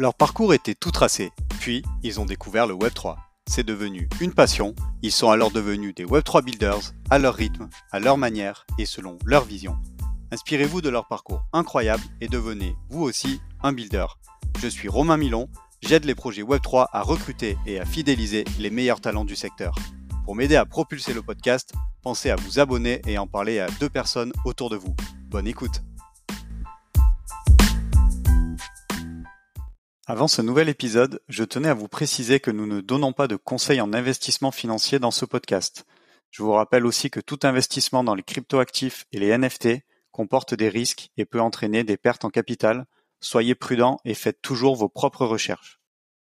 Leur parcours était tout tracé, puis ils ont découvert le Web3. C'est devenu une passion, ils sont alors devenus des Web3 builders, à leur rythme, à leur manière et selon leur vision. Inspirez-vous de leur parcours incroyable et devenez, vous aussi, un builder. Je suis Romain Milon, j'aide les projets Web3 à recruter et à fidéliser les meilleurs talents du secteur. Pour m'aider à propulser le podcast, pensez à vous abonner et en parler à deux personnes autour de vous. Bonne écoute Avant ce nouvel épisode, je tenais à vous préciser que nous ne donnons pas de conseils en investissement financier dans ce podcast. Je vous rappelle aussi que tout investissement dans les cryptoactifs et les NFT comporte des risques et peut entraîner des pertes en capital. Soyez prudents et faites toujours vos propres recherches.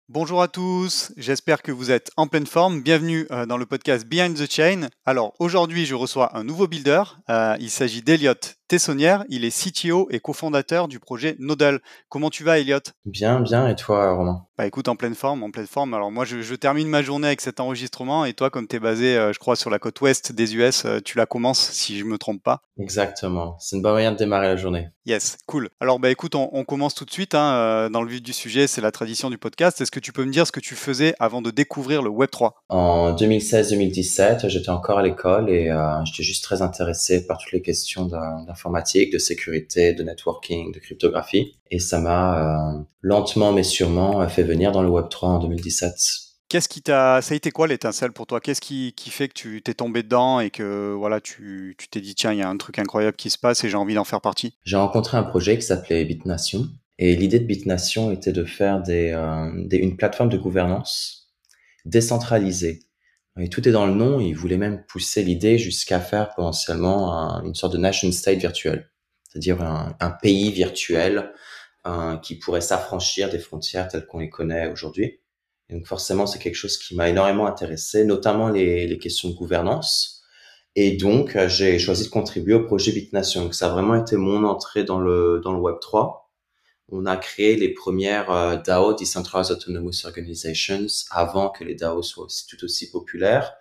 Bonjour à tous, j'espère que vous êtes en pleine forme. Bienvenue euh, dans le podcast Behind the Chain. Alors aujourd'hui, je reçois un nouveau builder. Euh, il s'agit d'Eliott Tessonnière. Il est CTO et cofondateur du projet Nodal. Comment tu vas, Eliott Bien, bien. Et toi, Romain? Bah écoute, en pleine forme, en pleine forme. Alors moi, je, termine ma journée avec cet enregistrement et toi, comme tu es basé, euh, je crois, sur la côte ouest des US, tu la commences si je me trompe pas. Exactement. C'est une bonne manière de démarrer la journée. Yes, cool. Alors bah écoute, on, commence tout de suite hein, dans le vif du sujet. C'est la tradition du podcast. Est-ce que tu peux me dire ce que tu faisais avant de découvrir le Web3 En 2016-2017, j'étais encore à l'école et euh, j'étais juste très intéressé par toutes les questions d'informatique, de sécurité, de networking, de cryptographie. Et ça m'a euh, lentement mais sûrement fait venir dans le Web3 en 2017. Qu'est-ce qui t'a, ça a été quoi l'étincelle pour toi? Qu'est-ce qui, qui, fait que tu t'es tombé dedans et que voilà, tu t'es dit tiens, il y a un truc incroyable qui se passe et j'ai envie d'en faire partie? J'ai rencontré un projet qui s'appelait BitNation et l'idée de BitNation était de faire euh, des, une plateforme de gouvernance décentralisée. Et tout est dans le nom. Ils voulaient même pousser l'idée jusqu'à faire potentiellement une sorte de nation state virtuel, c'est-à-dire un, pays virtuel qui pourrait s'affranchir des frontières telles qu'on les connaît aujourd'hui. donc forcément, c'est quelque chose qui m'a énormément intéressé, notamment les, questions de gouvernance. Et donc, j'ai choisi de contribuer au projet BitNation. Donc, ça a vraiment été mon entrée dans le, dans le Web 3 on a créé les premières euh, DAO, Decentralized Autonomous Organizations, avant que les DAO soient tout aussi populaires.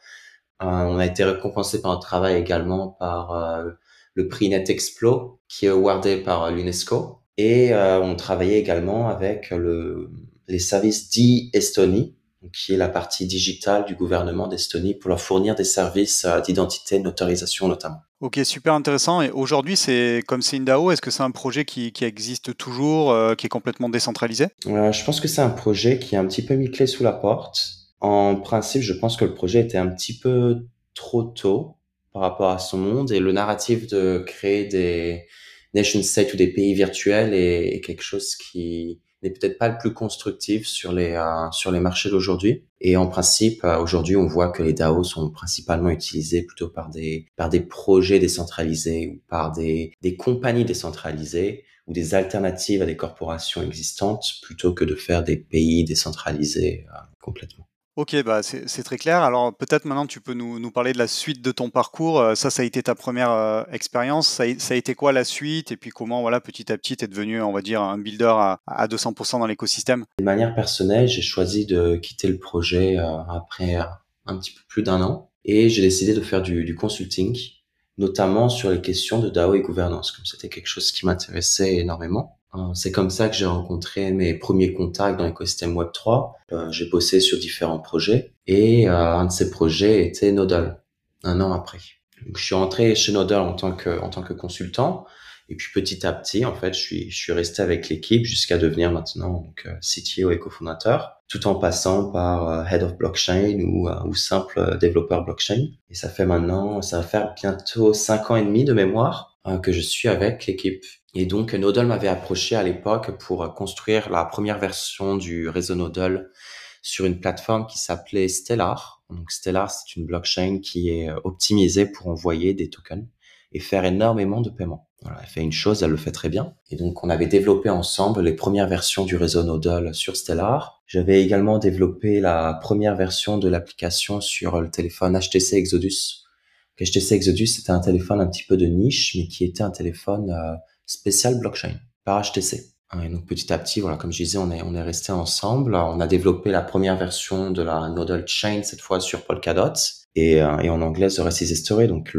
Euh, on a été récompensé par notre travail également par euh, le prix NetExplo, qui est awardé par l'UNESCO. Et on travaillait également avec le, les services d'e-Estonie, qui est la partie digitale du gouvernement d'Estonie, pour leur fournir des services d'identité, d'autorisation notamment. Ok, super intéressant. Et aujourd'hui, c'est comme c'est une DAO, est-ce que c'est un projet qui, existe toujours, euh, qui est complètement décentralisé? Euh, Je pense que c'est un projet qui a un petit peu mis clé sous la porte. En principe, je pense que le projet était un petit peu trop tôt par rapport à son monde et le narratif de créer des nation states ou des pays virtuels est quelque chose qui n'est peut-être pas le plus constructif sur les euh, sur les marchés d'aujourd'hui. Et en principe, euh, aujourd'hui, on voit que les DAO sont principalement utilisés plutôt par des par des projets décentralisés ou par des des compagnies décentralisées ou des alternatives à des corporations existantes plutôt que de faire des pays décentralisés euh, complètement. Ok, bah c'est très clair. Alors peut-être maintenant tu peux nous, nous, parler de la suite de ton parcours. Euh, ça, ça a été ta première euh, expérience. Ça, a été quoi la suite? Et puis comment, voilà, petit à petit, tu es devenu, on va dire, un builder à, à 200% dans l'écosystème? De manière personnelle, j'ai choisi de quitter le projet euh, après un petit peu plus d'un an et j'ai décidé de faire du, du consulting, notamment sur les questions de DAO et gouvernance, comme c'était quelque chose qui m'intéressait énormément. Euh, c'est comme ça que j'ai rencontré mes premiers contacts dans l'écosystème Web3. Euh, j'ai bossé sur différents projets et euh, un de ces projets était Nodal, un an après. Je suis rentré chez Nodal en tant que, en tant que consultant et puis petit à petit, en fait, je suis, je suis resté avec l'équipe jusqu'à devenir maintenant CTO et cofondateur, tout en passant par Head of Blockchain ou, ou simple développeur blockchain. Et ça fait maintenant, ça va faire bientôt cinq ans et demi de mémoire que je suis avec l'équipe. Et donc, Nodal m'avait approché à l'époque pour construire la première version du réseau Nodal sur une plateforme qui s'appelait Stellar. Donc, Stellar, c'est une blockchain qui est optimisée pour envoyer des tokens et faire énormément de paiements. Voilà, elle fait une chose, elle le fait très bien. Et donc, on avait développé ensemble les premières versions du réseau Nodal sur Stellar. J'avais également développé la première version de l'application sur le téléphone HTC Exodus. HTC Exodus, c'était un téléphone un petit peu de niche, mais qui était un téléphone euh, spécial blockchain par HTC. Hein, et donc petit à petit, voilà, comme je disais, on est on est resté ensemble. On a développé la première version de la Nodal Chain cette fois sur Polkadot et, euh, et en anglais The Rest is History. Donc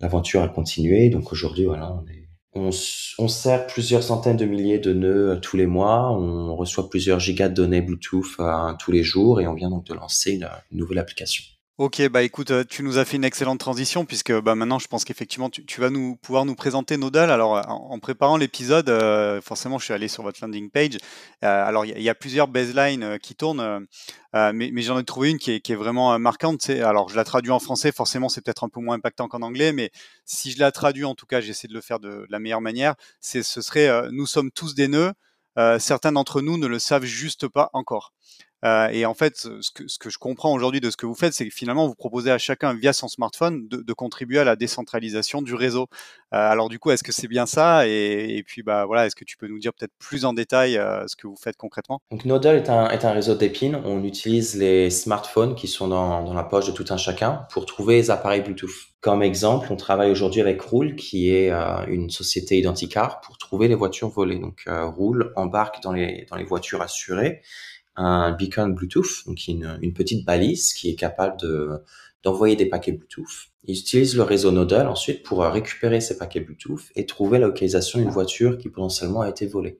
l'aventure a continué. Donc aujourd'hui, voilà, on est On, on, sert plusieurs centaines de milliers de nœuds tous les mois, on reçoit plusieurs gigas de données Bluetooth tous les jours et on vient donc de lancer une nouvelle application. Ok, bah écoute, euh, tu nous as fait une excellente transition puisque bah maintenant je pense qu'effectivement tu, vas nous pouvoir nous présenter Nodal. Alors en, préparant l'épisode, euh, forcément je suis allé sur votre landing page. Euh, alors il y, a plusieurs baselines qui tournent, mais, j'en ai trouvé une qui est, vraiment marquante. Alors je la traduis en français, forcément c'est peut-être un peu moins impactant qu'en anglais, mais si je la traduis en tout cas, j'essaie de le faire de, la meilleure manière. C'est ce serait nous sommes tous des nœuds. certains d'entre nous ne le savent juste pas encore. Euh, et en fait, ce que, je comprends aujourd'hui de ce que vous faites, c'est que finalement, vous proposez à chacun via son smartphone de, contribuer à la décentralisation du réseau. Euh, alors du coup, est-ce que c'est bien ça? Et, puis bah voilà, est-ce que tu peux nous dire peut-être plus en détail euh, ce que vous faites concrètement? Donc Nodal est un, réseau d'épines. On utilise les smartphones qui sont dans, la poche de tout un chacun pour trouver les appareils Bluetooth. Comme exemple, on travaille aujourd'hui avec Roule, qui est euh, une société identicar pour trouver les voitures volées. Donc Roule embarque dans les, dans les voitures assurées un beacon Bluetooth, donc une, petite balise qui est capable de d'envoyer des paquets Bluetooth. Ils utilisent le réseau Nodal ensuite pour récupérer ces paquets Bluetooth et trouver la localisation d'une voiture qui potentiellement a été volée.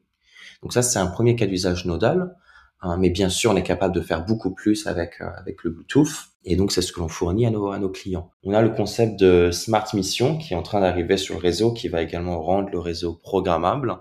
Donc ça, c'est un premier cas d'usage Nodal. Hein, mais bien sûr, on est capable de faire beaucoup plus avec, euh, avec le Bluetooth. Et donc, c'est ce que l'on fournit à nos, à nos clients. On a le concept de Smart Mission qui est en train d'arriver sur le réseau, qui va également rendre le réseau programmable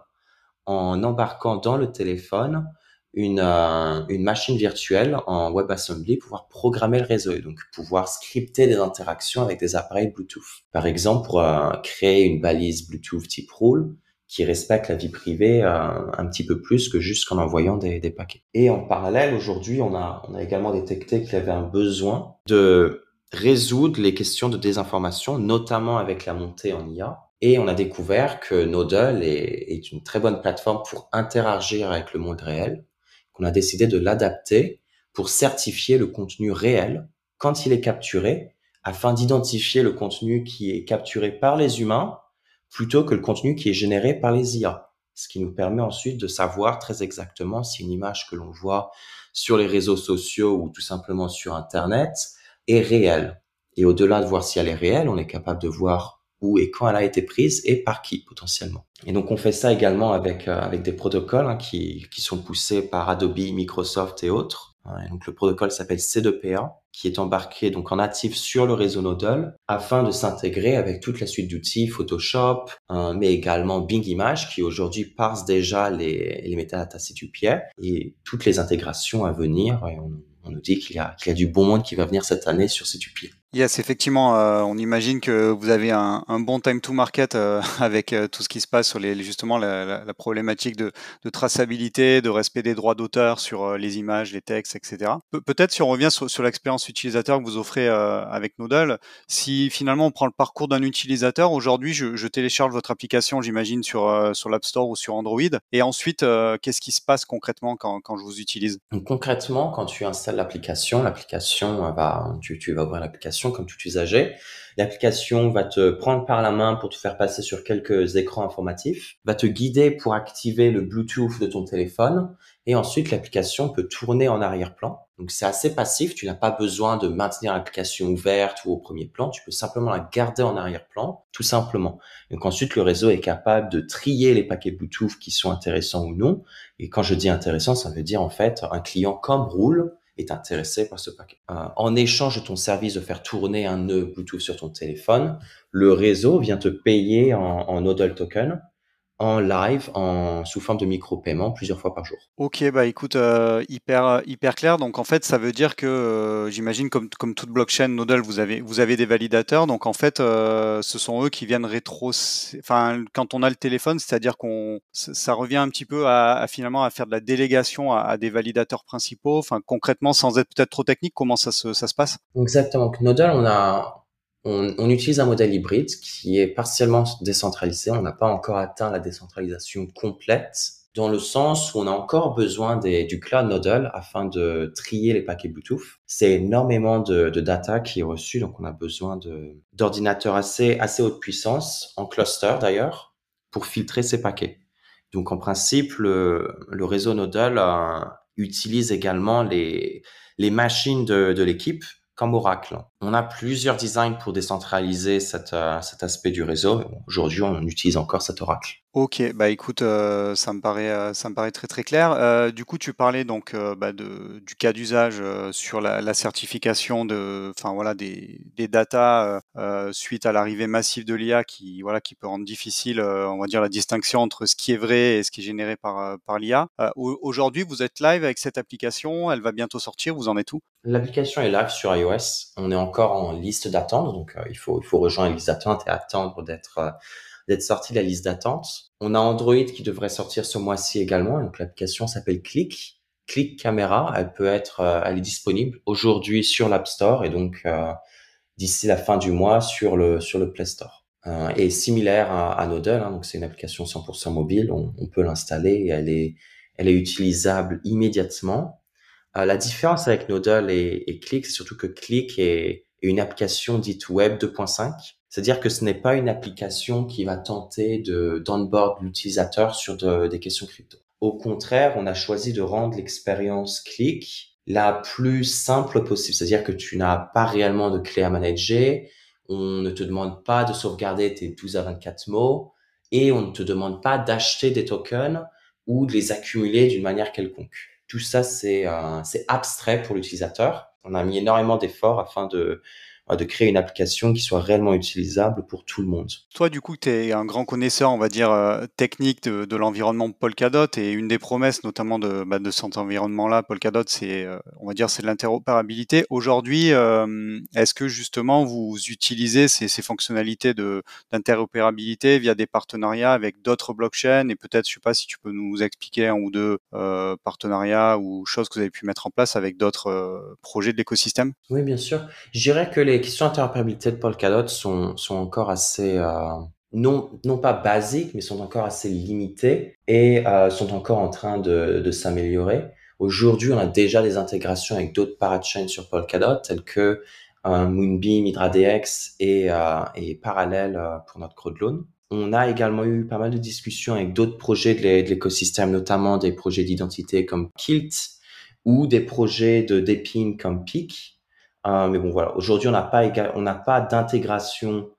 en embarquant dans le téléphone une, euh, une machine virtuelle en WebAssembly, pouvoir programmer le réseau et donc pouvoir scripter des interactions avec des appareils Bluetooth. Par exemple, pour euh, créer une balise Bluetooth type rule qui respecte la vie privée euh, un petit peu plus que juste qu'en envoyant des, paquets. Et en parallèle, aujourd'hui, on a, on a également détecté qu'il y avait un besoin de résoudre les questions de désinformation, notamment avec la montée en IA. Et on a découvert que Nodal est, est une très bonne plateforme pour interagir avec le monde réel on a décidé de l'adapter pour certifier le contenu réel quand il est capturé, afin d'identifier le contenu qui est capturé par les humains plutôt que le contenu qui est généré par les IA. Ce qui nous permet ensuite de savoir très exactement si une image que l'on voit sur les réseaux sociaux ou tout simplement sur Internet est réelle. Et au-delà de voir si elle est réelle, on est capable de voir où et quand elle a été prise et par qui potentiellement. Et donc on fait ça également avec euh, avec des protocoles hein, qui qui sont poussés par Adobe, Microsoft et autres. Donc le protocole s'appelle C2PA qui est embarqué donc en natif sur le réseau Nodal afin de s'intégrer avec toute la suite d'outils Photoshop, hein, mais également Bing Image qui aujourd'hui parse déjà les les métadatas tu et toutes les intégrations à venir. Et on, on nous dit qu'il y qu'il y a du bon monde qui va venir cette année sur ces pieds. Yes, effectivement, euh, on imagine que vous avez un, bon time to market euh, avec euh, tout ce qui se passe sur les, justement la, problématique de, traçabilité, de respect des droits d'auteur sur les images, les textes, etc. Peut-être si on revient sur, l'expérience utilisateur que vous offrez avec Nodal, si finalement on prend le parcours d'un utilisateur, aujourd'hui je, télécharge votre application, j'imagine sur sur l'App Store ou sur Android, et ensuite qu'est-ce qui se passe concrètement quand, je vous utilise? Concrètement, quand tu installes l'application, l'application va, tu, tu vas ouvrir l'application comme tout usager. L'application va te prendre par la main pour te faire passer sur quelques écrans informatifs, va te guider pour activer le Bluetooth de ton téléphone et ensuite l'application peut tourner en arrière-plan. Donc c'est assez passif, tu n'as pas besoin de maintenir l'application ouverte ou au premier plan, tu peux simplement la garder en arrière-plan, tout simplement. Donc ensuite le réseau est capable de trier les paquets Bluetooth qui sont intéressants ou non. Et quand je dis intéressant, ça veut dire en fait un client comme Roule est intéressé par ce paquet. Euh, en échange de ton service de faire tourner un nœud Bluetooth sur ton téléphone, le réseau vient te payer en, en token en live, en sous forme de micro-paiement plusieurs fois par jour. Ok, bah écoute, euh, hyper hyper clair. Donc en fait, ça veut dire que euh, j'imagine comme comme toute blockchain Nodal, vous avez vous avez des validateurs. Donc en fait, euh, ce sont eux qui viennent rétro. Enfin, quand on a le téléphone, c'est-à-dire qu'on ça revient un petit peu à, finalement à faire de la délégation à, des validateurs principaux. Enfin, concrètement, sans être peut-être trop technique, comment ça se ça se passe? Exactement. Donc Nodal, on a on, utilise un modèle hybride qui est partiellement décentralisé. On n'a pas encore atteint la décentralisation complète dans le sens où on a encore besoin du cloud nodal afin de trier les paquets Bluetooth. C'est énormément de, data qui est reçu, donc on a besoin d'ordinateurs assez, assez haute puissance, en cluster d'ailleurs, pour filtrer ces paquets. Donc en principe, le, réseau nodal euh, utilise également les, machines de l'équipe comme Oracle. On a plusieurs designs pour décentraliser cet aspect du réseau. Aujourd'hui, on utilise encore cet Oracle. Ok, bah écoute, euh, ça me paraît, euh, ça me paraît très très clair. Euh, du coup, tu parlais donc bah, de, du cas d'usage sur la, certification de, enfin voilà, des, des datas suite à l'arrivée massive de l'IA qui, voilà, qui peut rendre difficile, on va dire la distinction entre ce qui est vrai et ce qui est généré par par l'IA. Aujourd'hui, vous êtes live avec cette application, elle va bientôt sortir. Vous en êtes où? L'application est live sur iOS. On est encore en liste d'attente, donc il faut il faut rejoindre la liste d'attente et attendre d'être d'être sorti de la liste d'attente. On a Android qui devrait sortir ce mois-ci également. Donc l'application s'appelle Click. Click Camera, elle peut être, euh, elle est disponible aujourd'hui sur l'App Store et donc euh, d'ici la fin du mois sur le sur le Play Store. Euh, et similaire à, à Nodal, hein, donc c'est une application 100% mobile. On, peut l'installer elle est elle est utilisable immédiatement. la différence avec Nodal et, Click, c'est surtout que Click est une application dite Web 2.5 c'est-à-dire que ce n'est pas une application qui va tenter de d'onboard l'utilisateur sur des questions crypto. Au contraire, on a choisi de rendre l'expérience click la plus simple possible. C'est-à-dire que tu n'as pas réellement de clé à manager, on ne te demande pas de sauvegarder tes 12 à 24 mots et on ne te demande pas d'acheter des tokens ou de les accumuler d'une manière quelconque. Tout ça, c'est euh, abstrait pour l'utilisateur. On a mis énormément d'efforts afin de de créer une application qui soit réellement utilisable pour tout le monde. Toi, du coup, tu es un grand connaisseur, on va dire, euh, technique de, l'environnement Polkadot et une des promesses, notamment de, bah, de cet environnement-là, Polkadot, c'est, euh, on va dire, c'est de l'interopérabilité. Aujourd'hui, euh, est-ce que justement vous utilisez ces, fonctionnalités de, d'interopérabilité via des partenariats avec d'autres blockchains? Et peut-être, je sais pas si tu peux nous expliquer un ou deux partenariats ou choses que vous avez pu mettre en place avec d'autres projets de l'écosystème? Oui, bien sûr. Je dirais que les les questions d'interopérabilité de Polkadot sont, sont encore assez, euh, non, non pas basiques, mais sont encore assez limitées et euh, sont encore en train de, de s'améliorer. Aujourd'hui, on a déjà des intégrations avec d'autres parachains sur Polkadot, tels que euh, Moonbeam, HydraDX et, et Parallel pour notre crowdloan. On a également eu pas mal de discussions avec d'autres projets de l'écosystème, notamment des projets d'identité comme Kilt ou des projets de Depin comme Peak. Euh, mais bon, voilà. Aujourd'hui, on n'a pas, on n'a pas d'intégration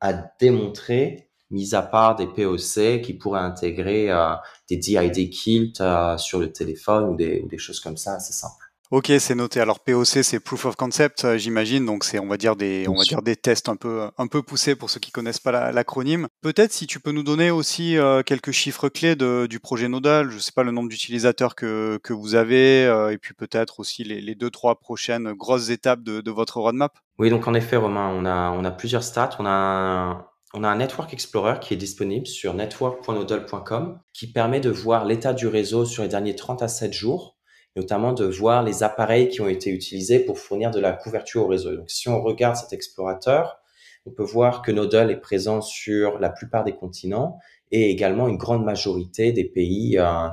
à démontrer, mis à part des POC qui pourraient intégrer euh, des DID Kilt euh, sur le téléphone ou des, ou des choses comme ça, c'est simple. Ok, c'est noté. Alors POC, c'est proof of concept, euh, j'imagine. Donc c'est, on va dire des, on va dire des tests un peu, un peu poussés pour ceux qui connaissent pas l'acronyme. Peut-être si tu peux nous donner aussi euh, quelques chiffres clés de, du projet Nodal. Je sais pas le nombre d'utilisateurs que, que vous avez, euh, et puis peut-être aussi les, les, deux trois prochaines grosses étapes de, de, votre roadmap. Oui, donc en effet, Romain, on a, on a plusieurs stats. On a un, on a un Network Explorer qui est disponible sur network.nodal.com qui permet de voir l'état du réseau sur les derniers 30 à 7 jours notamment de voir les appareils qui ont été utilisés pour fournir de la couverture au réseau. Donc, si on regarde cet explorateur, on peut voir que Nodal est présent sur la plupart des continents et également une grande majorité des pays, euh,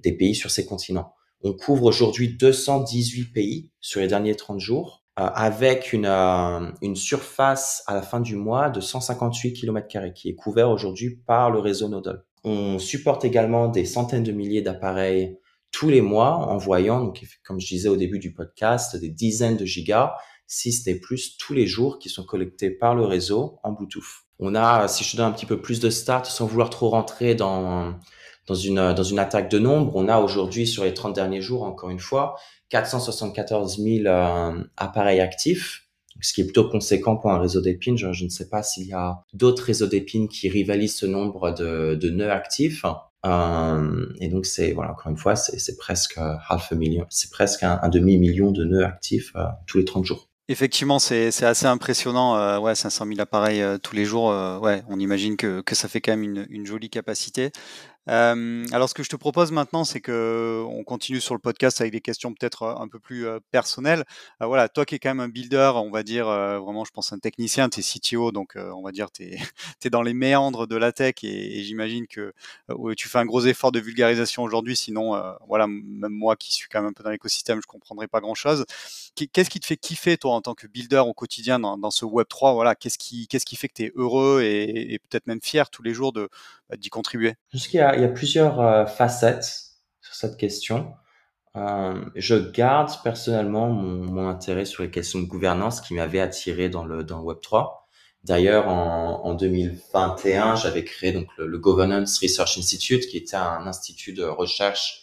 des pays sur ces continents. On couvre aujourd'hui 218 pays sur les derniers 30 jours, euh, avec une, euh, une surface à la fin du mois de 158 km qui est couvert aujourd'hui par le réseau Nodal. On supporte également des centaines de milliers d'appareils tous les mois en voyant, donc, comme je disais au début du podcast, des dizaines de gigas, si ce n'est plus tous les jours qui sont collectés par le réseau en Bluetooth. On a, si je te donne un petit peu plus de stats, sans vouloir trop rentrer dans, dans, une, dans une attaque de nombre, on a aujourd'hui sur les 30 derniers jours, encore une fois, 474 000 euh, appareils actifs, ce qui est plutôt conséquent pour un réseau d'épines. Je, je, ne sais pas s'il y a d'autres réseaux d'épines qui rivalisent ce nombre de, de nœuds actifs. Euh, et donc c'est voilà encore une fois c'est presque half a million, c'est presque un, demi million de nœuds actifs euh, tous les 30 jours. Effectivement, c'est assez impressionnant. Euh, ouais, 500 000 appareils euh, tous les jours. Euh, ouais, on imagine que, que ça fait quand même une jolie capacité. Euh, alors, ce que je te propose maintenant, c'est que on continue sur le podcast avec des questions peut-être un peu plus personnelles. voilà, toi qui es quand même un builder, on va dire vraiment, je pense un technicien, tu es CTO, donc on va dire tu es, dans les méandres de la tech et, j'imagine que tu fais un gros effort de vulgarisation aujourd'hui. Sinon, voilà, même moi qui suis quand même un peu dans l'écosystème, je comprendrais pas grand-chose. Qu'est-ce qui te fait kiffer, toi, en tant que builder au quotidien dans, ce Web3 Voilà, qu'est-ce qui, qu'est-ce qui fait que tu es heureux et, peut-être même fier tous les jours de, d'y contribuer y a, il y a plusieurs euh, facettes sur cette question. Euh, je garde personnellement mon, intérêt sur les questions de gouvernance qui m'avait attiré dans le, dans le Web3. D'ailleurs, en, en 2021, j'avais créé donc le, Governance Research Institute, qui était un institut de recherche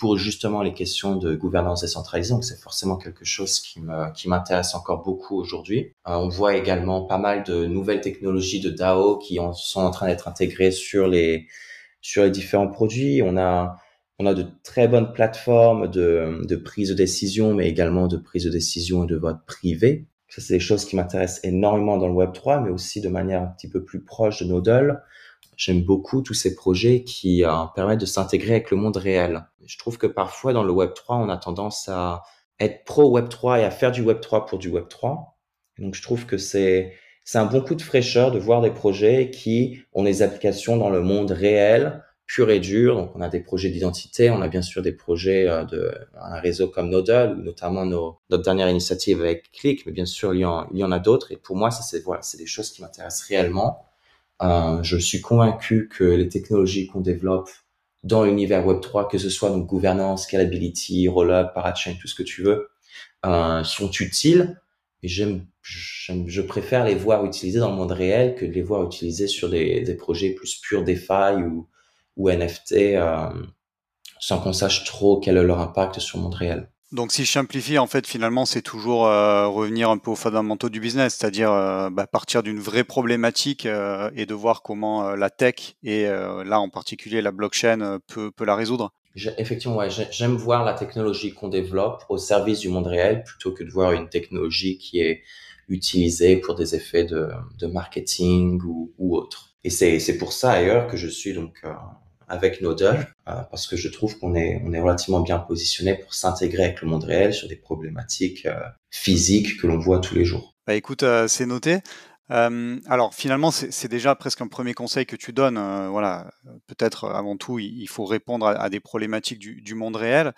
pour justement les questions de gouvernance décentralisée. Donc, c'est forcément quelque chose qui m'intéresse encore beaucoup aujourd'hui. Euh, on voit également pas mal de nouvelles technologies de DAO qui sont en train d'être intégrées sur les sur les différents produits. On a on a de très bonnes plateformes de, de prise de décision, mais également de prise de décision et de vote privé. Ça, c'est des choses qui m'intéressent énormément dans le Web 3, mais aussi de manière un petit peu plus proche de Nodal. J'aime beaucoup tous ces projets qui euh, permettent de s'intégrer avec le monde réel. Je trouve que parfois dans le Web 3, on a tendance à être pro Web 3 et à faire du Web 3 pour du Web 3. Donc je trouve que c'est c'est un bon coup de fraîcheur de voir des projets qui ont des applications dans le monde réel, pur et dur. Donc on a des projets d'identité, on a bien sûr des projets euh, de un réseau comme Nodal, notamment notre dernière initiative avec Click, mais bien sûr il y en, il y en a d'autres. Et pour moi, ça c'est voilà, c'est des choses qui m'intéressent réellement. Euh, je suis convaincu que les technologies qu'on développe dans l'univers Web3, que ce soit donc gouvernance, scalability, rollup, parachain, tout ce que tu veux, euh, sont utiles. Et je préfère les voir utilisés dans le monde réel que de les voir utilisés sur des, des projets plus purs DeFi ou, ou NFT, euh, sans qu'on sache trop quel est leur impact sur le monde réel. Donc si je simplifie, en fait, finalement, c'est toujours euh, revenir un peu aux fondamentaux du business, c'est-à-dire euh, bah, partir d'une vraie problématique euh, et de voir comment la tech et là en particulier la blockchain peut, la résoudre. Effectivement, j'aime voir la technologie qu'on développe au service du monde réel plutôt que de voir une technologie qui est utilisée pour des effets de, de marketing ou, ou autre. Et c'est pour ça ailleurs que je suis donc avec Nodal euh, parce que je trouve qu'on est on est relativement bien positionné pour s'intégrer avec le monde réel sur des problématiques euh, physiques que l'on voit tous les jours. Bah écoute, euh, c'est noté. Alors finalement, c'est déjà presque un premier conseil que tu donnes. Voilà, peut-être avant tout, il, faut répondre à, des problématiques du, monde réel.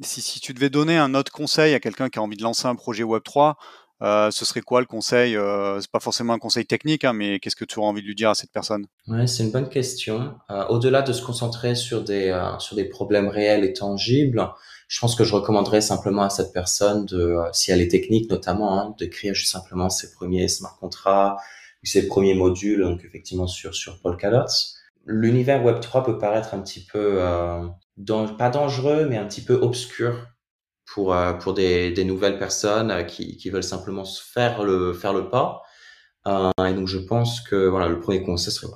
Si, si, tu devais donner un autre conseil à quelqu'un qui a envie de lancer un projet Web 3, euh, ce serait quoi le conseil euh, C'est pas forcément un conseil technique, hein, mais qu'est-ce que tu auras envie de lui dire à cette personne? Ouais, c'est une bonne question. Euh, au-delà de se concentrer sur des euh, sur des problèmes réels et tangibles, je pense que je recommanderais simplement à cette personne de, si elle est technique notamment, hein, d'écrire juste simplement ses premiers smart contracts ses premiers modules, donc effectivement sur sur Polkadot. L'univers Web 3 peut paraître un petit peu pas dangereux, mais un petit peu obscur pour euh, pour des, des nouvelles personnes euh, qui, qui veulent simplement faire le faire le pas. Euh, et donc je pense que voilà le premier conseil serait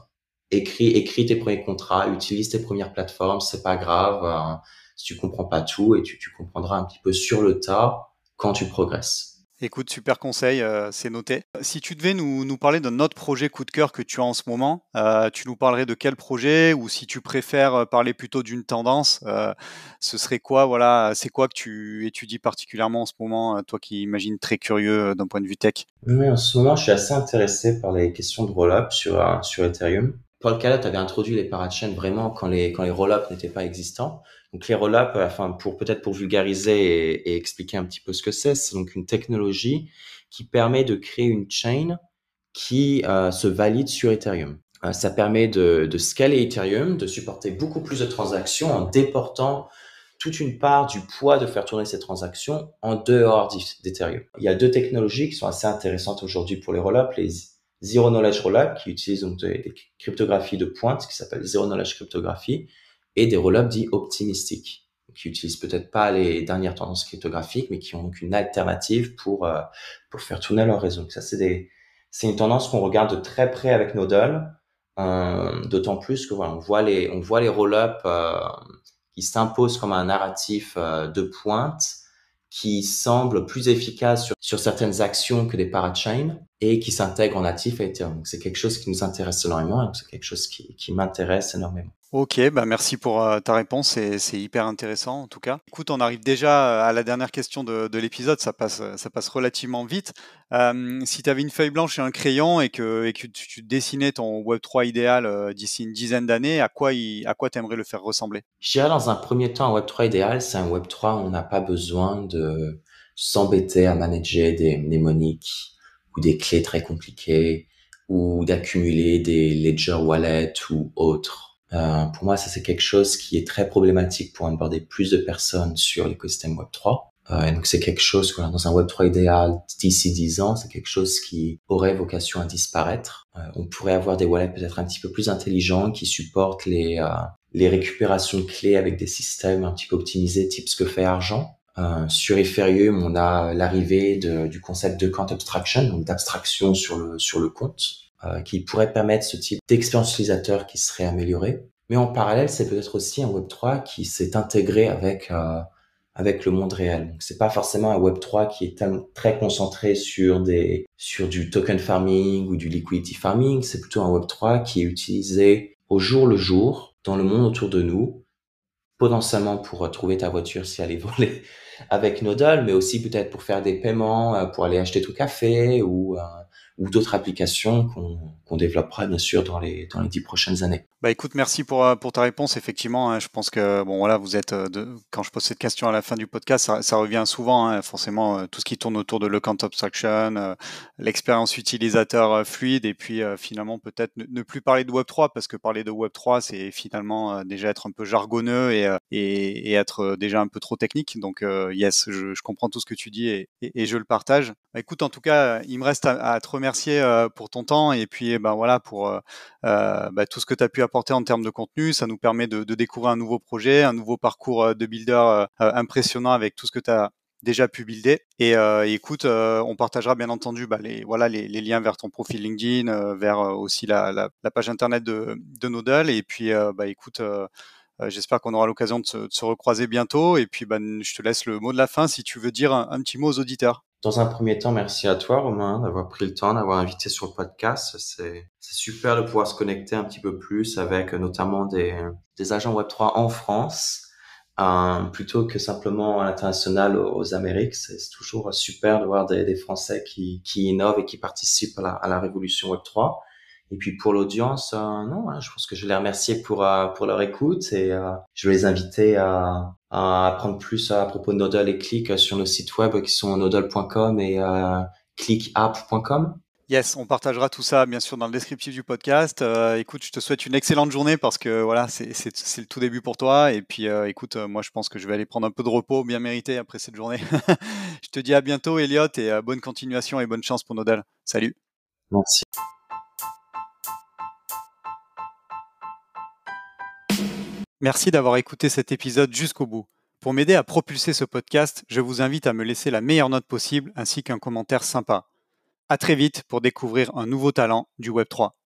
écris écris tes premiers contrats, utilise tes premières plateformes, c'est pas grave euh, si tu comprends pas tout et tu, tu comprendras un petit peu sur le tas quand tu progresses. Écoute, super conseil, euh, c'est noté. Si tu devais nous, nous parler d'un autre projet coup de cœur que tu as en ce moment, euh, tu nous parlerais de quel projet ou si tu préfères euh, parler plutôt d'une tendance, ce serait quoi Voilà, c'est quoi que tu étudies particulièrement en ce moment, toi qui imagines très curieux d'un point de vue tech? Oui, en ce moment, je suis assez intéressé par les questions de roll-up sur sur Ethereum. Paul Calot avait introduit les parachains vraiment quand les quand les roll-up n'étaient pas existants. Donc les roll-up, enfin pour peut-être pour vulgariser et, expliquer un petit peu ce que c'est, c'est donc une technologie qui permet de créer une chain qui euh, se valide sur Ethereum. Euh, ça permet de, de scaler Ethereum, de supporter beaucoup plus de transactions en déportant toute une part du poids de faire tourner ces transactions en dehors d'Ethereum. Il y a deux technologies qui sont assez intéressantes aujourd'hui pour les roll-up, les Zero Knowledge Rollup qui utilise donc des, des cryptographies de pointe qui s'appelle Zero Knowledge Cryptography et des rollups dits optimistiques qui utilisent peut-être pas les dernières tendances cryptographiques mais qui ont donc une alternative pour euh, pour faire tourner leur réseau. Ça c'est des c'est une tendance qu'on regarde de très près avec Nodal euh, d'autant plus que voilà on voit les on voit les rollups euh, qui s'imposent comme un narratif euh, de pointe qui semble plus efficace sur, sur certaines actions que des parachains et qui s'intègre en natif à Ethereum. C'est quelque chose qui nous intéresse énormément, c'est quelque chose qui, qui m'intéresse énormément. Ok, bah merci pour euh, ta réponse, c'est hyper intéressant en tout cas. Écoute, on arrive déjà à la dernière question de, de l'épisode, ça passe, ça passe relativement vite. Euh, si tu avais une feuille blanche et un crayon et que, et que tu, tu dessinais ton Web3 idéal euh, d'ici une dizaine d'années, à quoi, il, à quoi t'aimerais le faire ressembler? Je dirais dans un premier temps, un Web3 idéal, c'est un Web3 où on n'a pas besoin de s'embêter à manager des mnémoniques ou des clés très compliquées ou d'accumuler des ledger wallets ou autres Euh, pour moi, ça c'est quelque chose qui est très problématique pour aborder plus de personnes sur l'écosystème Web3. Euh, et donc c'est quelque chose, voilà, dans un Web3 idéal d'ici 10 ans, c'est quelque chose qui aurait vocation à disparaître. Euh, on pourrait avoir des wallets peut-être un petit peu plus intelligents qui supportent les, euh, les récupérations de clés avec des systèmes un petit peu optimisés, type ce que fait Argent. Euh, sur Ethereum, on a l'arrivée du concept de compte abstraction, donc d'abstraction sur le, sur le compte, euh, qui pourrait permettre ce type d'expérience utilisateur qui serait améliorée. Mais en parallèle, c'est peut-être aussi un Web3 qui s'est intégré avec euh, avec le monde réel. Donc c'est pas forcément un Web 3 qui est très concentré sur des sur du token farming ou du liquidity farming, c'est plutôt un Web 3 qui est utilisé au jour le jour dans le monde autour de nous, potentiellement pour trouver ta voiture si elle est volée avec Nodal, mais aussi peut-être pour faire des paiements, euh, pour aller acheter ton café ou euh, ou d'autres applications qu'on développera bien sûr dans les dans les dix prochaines années. Bah écoute, merci pour euh, pour ta réponse. Effectivement, hein, je pense que bon voilà, vous êtes euh, quand je pose cette question à la fin du podcast, ça, revient souvent. Hein, forcément, euh, tout ce qui tourne autour de l'account abstraction, l'expérience utilisateur fluide, et puis finalement peut-être ne, plus parler de Web 3 parce que parler de Web 3 c'est finalement déjà être un peu jargonneux et, et, être déjà un peu trop technique. Donc yes, je, je, comprends tout ce que tu dis et, et je le partage. Bah, écoute, en tout cas, il me reste à, à te remercier remercier euh, pour ton temps et puis ben voilà pour euh, euh, bah, tout ce que tu as pu apporter en termes de contenu. Ça nous permet de, découvrir un nouveau projet, un nouveau parcours de builder impressionnant avec tout ce que tu as déjà pu builder. Et écoute, on partagera bien entendu bah, les, voilà, les, liens vers ton profil LinkedIn, vers aussi la, page internet de, de. Et puis, bah, écoute, j'espère qu'on aura l'occasion de, se recroiser bientôt. Et puis, bah, je te laisse le mot de la fin si tu veux dire un petit mot aux auditeurs. Dans un premier temps, merci à toi, Romain, d'avoir pris le temps, d'avoir invité sur le podcast. C'est, super de pouvoir se connecter un petit peu plus avec notamment des, agents Web3 en France, euh, plutôt que simplement à l'international aux, Amériques. C'est, toujours super de voir des, Français qui, qui innovent et qui participent à la révolution Web3. Et puis pour l'audience, euh, non, hein, je pense que je les remercier pour euh, pour leur écoute et euh, je vais les inviter à, à apprendre plus à propos de Nodal et Click sur nos sites web qui sont nodal.com et clickapp.com. Yes, on partagera tout ça bien sûr dans le descriptif du podcast. écoute, je te souhaite une excellente journée parce que voilà, c'est le tout début pour toi. Et puis écoute, moi je pense que je vais aller prendre un peu de repos bien mérité après cette journée. je te dis à bientôt Elliot et bonne continuation et bonne chance pour Nodal. Salut. Merci. Merci d'avoir écouté cet épisode jusqu'au bout. Pour m'aider à propulser ce podcast, je vous invite à me laisser la meilleure note possible ainsi qu'un commentaire sympa. À très vite pour découvrir un nouveau talent du Web3.